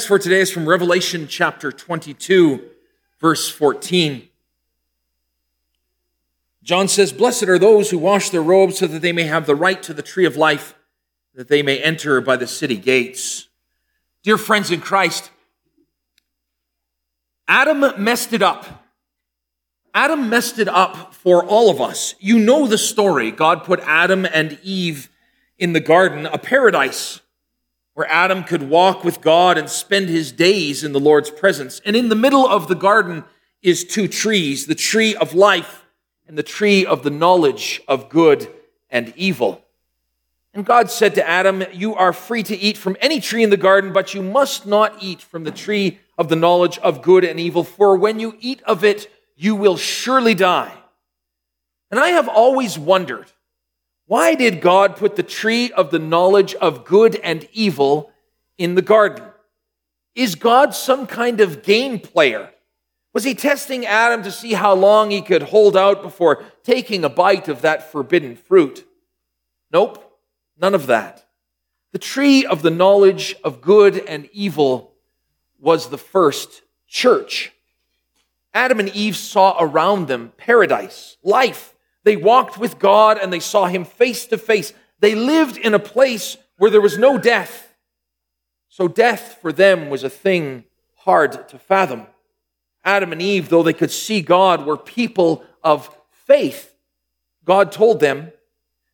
text for today is from Revelation chapter 22, verse 14. John says, Blessed are those who wash their robes so that they may have the right to the tree of life, that they may enter by the city gates. Dear friends in Christ, Adam messed it up. Adam messed it up for all of us. You know the story. God put Adam and Eve in the garden, a paradise where Adam could walk with God and spend his days in the Lord's presence. And in the middle of the garden is two trees, the tree of life and the tree of the knowledge of good and evil. And God said to Adam, You are free to eat from any tree in the garden, but you must not eat from the tree of the knowledge of good and evil, for when you eat of it, you will surely die. And I have always wondered why did God put the tree of the knowledge of good and evil in the garden? Is God some kind of game player? Was he testing Adam to see how long he could hold out before taking a bite of that forbidden fruit? Nope, none of that. The tree of the knowledge of good and evil was the first church. Adam and Eve saw around them paradise, life. They walked with God and they saw him face to face. They lived in a place where there was no death. So death for them was a thing hard to fathom. Adam and Eve, though they could see God, were people of faith. God told them,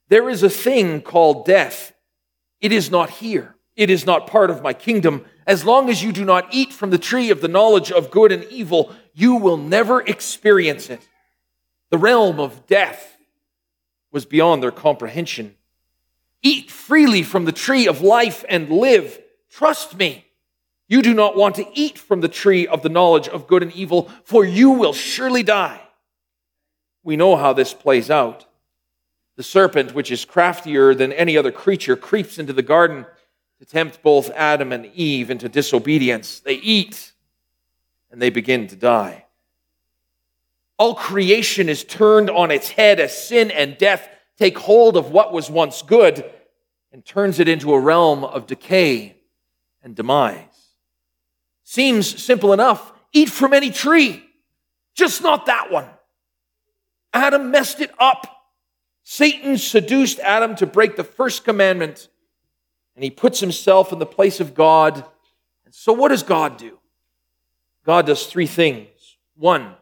There is a thing called death. It is not here. It is not part of my kingdom. As long as you do not eat from the tree of the knowledge of good and evil, you will never experience it. The realm of death was beyond their comprehension. Eat freely from the tree of life and live. Trust me. You do not want to eat from the tree of the knowledge of good and evil, for you will surely die. We know how this plays out. The serpent, which is craftier than any other creature, creeps into the garden to tempt both Adam and Eve into disobedience. They eat and they begin to die. All creation is turned on its head as sin and death take hold of what was once good and turns it into a realm of decay and demise. Seems simple enough. Eat from any tree, just not that one. Adam messed it up. Satan seduced Adam to break the first commandment and he puts himself in the place of God. And so, what does God do? God does three things. One,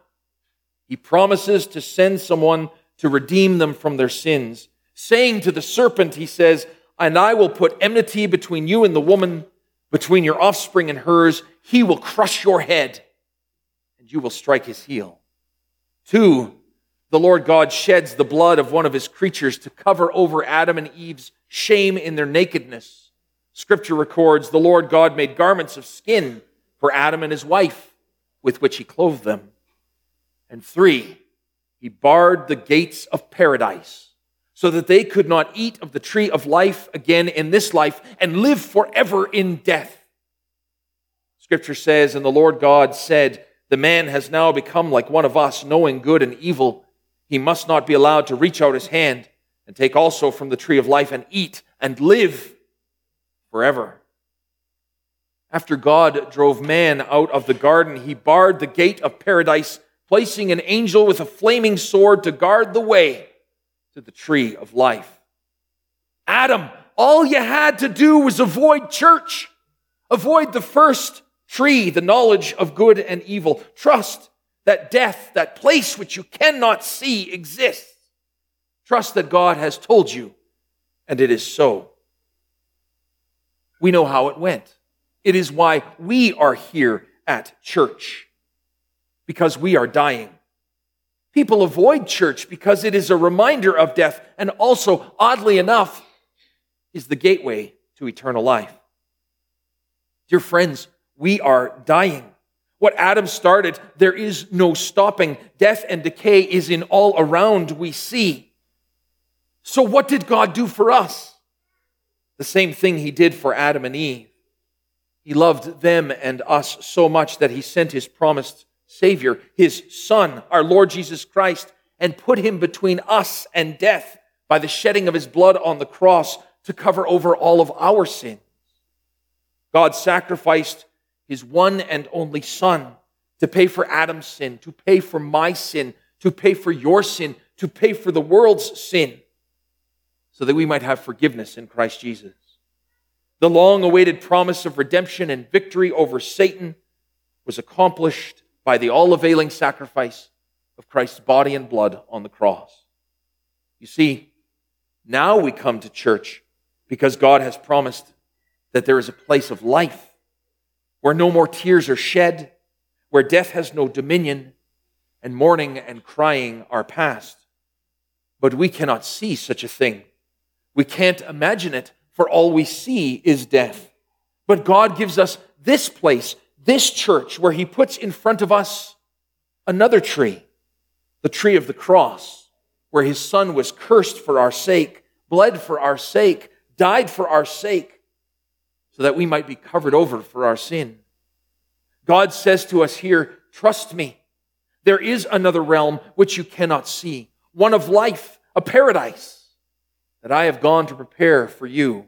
he promises to send someone to redeem them from their sins. Saying to the serpent, he says, And I will put enmity between you and the woman, between your offspring and hers. He will crush your head, and you will strike his heel. Two, the Lord God sheds the blood of one of his creatures to cover over Adam and Eve's shame in their nakedness. Scripture records the Lord God made garments of skin for Adam and his wife with which he clothed them. And three, he barred the gates of paradise so that they could not eat of the tree of life again in this life and live forever in death. Scripture says, And the Lord God said, The man has now become like one of us, knowing good and evil. He must not be allowed to reach out his hand and take also from the tree of life and eat and live forever. After God drove man out of the garden, he barred the gate of paradise, placing an angel with a flaming sword to guard the way to the tree of life. Adam, all you had to do was avoid church, avoid the first tree, the knowledge of good and evil. Trust that death, that place which you cannot see, exists. Trust that God has told you, and it is so. We know how it went. It is why we are here at church, because we are dying. People avoid church because it is a reminder of death, and also, oddly enough, is the gateway to eternal life. Dear friends, we are dying. What Adam started, there is no stopping. Death and decay is in all around we see. So, what did God do for us? The same thing he did for Adam and Eve. He loved them and us so much that he sent his promised Savior, his Son, our Lord Jesus Christ, and put him between us and death by the shedding of his blood on the cross to cover over all of our sins. God sacrificed his one and only Son to pay for Adam's sin, to pay for my sin, to pay for your sin, to pay for the world's sin, so that we might have forgiveness in Christ Jesus. The long awaited promise of redemption and victory over Satan was accomplished by the all availing sacrifice of Christ's body and blood on the cross. You see, now we come to church because God has promised that there is a place of life where no more tears are shed, where death has no dominion, and mourning and crying are past. But we cannot see such a thing. We can't imagine it, for all we see is death. But God gives us this place, this church, where He puts in front of us another tree, the tree of the cross, where His Son was cursed for our sake, bled for our sake, died for our sake, so that we might be covered over for our sin. God says to us here, trust me. There is another realm which you cannot see, one of life, a paradise that I have gone to prepare for you.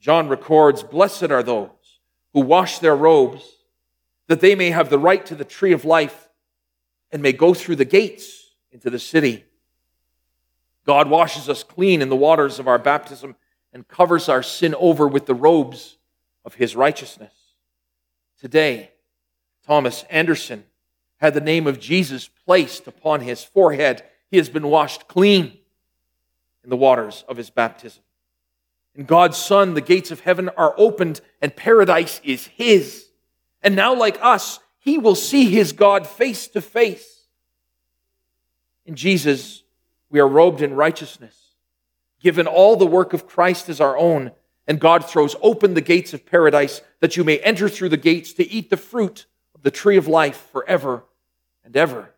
John records, Blessed are those who wash their robes, that they may have the right to the tree of life and may go through the gates into the city. God washes us clean in the waters of our baptism and covers our sin over with the robes of his righteousness. Today, Thomas Anderson had the name of Jesus placed upon his forehead. He has been washed clean in the waters of his baptism. In God's Son, the gates of heaven are opened and paradise is his. And now, like us, he will see his God face to face. In Jesus, we are robed in righteousness, given all the work of Christ as our own, and God throws open the gates of paradise that you may enter through the gates to eat the fruit of the tree of life forever and ever.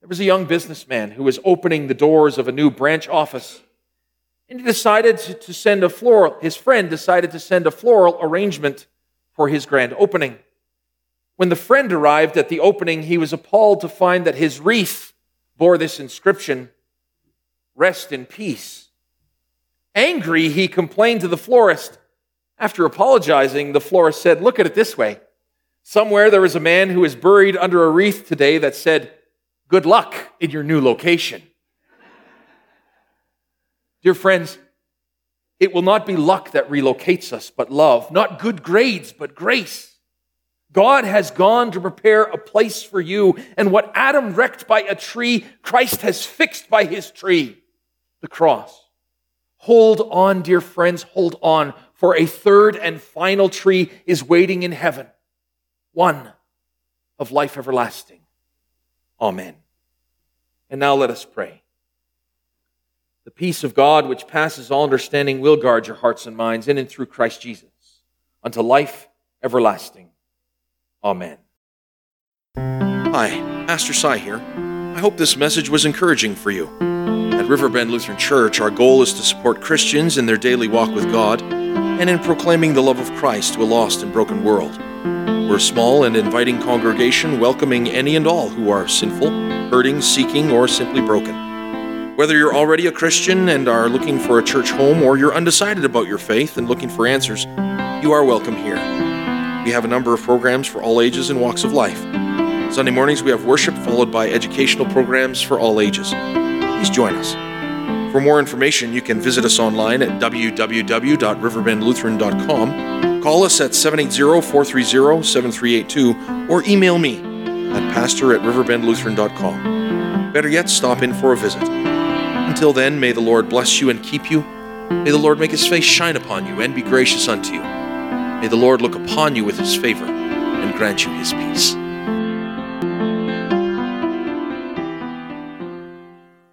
There was a young businessman who was opening the doors of a new branch office. And he decided to send a floral, his friend decided to send a floral arrangement for his grand opening. When the friend arrived at the opening, he was appalled to find that his wreath bore this inscription Rest in peace. Angry, he complained to the florist. After apologizing, the florist said, Look at it this way. Somewhere there is a man who is buried under a wreath today that said, Good luck in your new location. Dear friends, it will not be luck that relocates us, but love. Not good grades, but grace. God has gone to prepare a place for you, and what Adam wrecked by a tree, Christ has fixed by his tree, the cross. Hold on, dear friends, hold on, for a third and final tree is waiting in heaven, one of life everlasting. Amen. And now let us pray. The peace of God, which passes all understanding, will guard your hearts and minds in and through Christ Jesus unto life everlasting. Amen. Hi, Pastor Cy here. I hope this message was encouraging for you. At Riverbend Lutheran Church, our goal is to support Christians in their daily walk with God and in proclaiming the love of Christ to a lost and broken world. We're a small and inviting congregation welcoming any and all who are sinful, hurting, seeking, or simply broken. Whether you're already a Christian and are looking for a church home, or you're undecided about your faith and looking for answers, you are welcome here. We have a number of programs for all ages and walks of life. Sunday mornings we have worship followed by educational programs for all ages please join us. For more information, you can visit us online at www.riverbendlutheran.com, call us at 780 430 7382, or email me at pastor at riverbendlutheran.com. Better yet, stop in for a visit. Until then, may the Lord bless you and keep you. May the Lord make his face shine upon you and be gracious unto you. May the Lord look upon you with his favor and grant you his peace.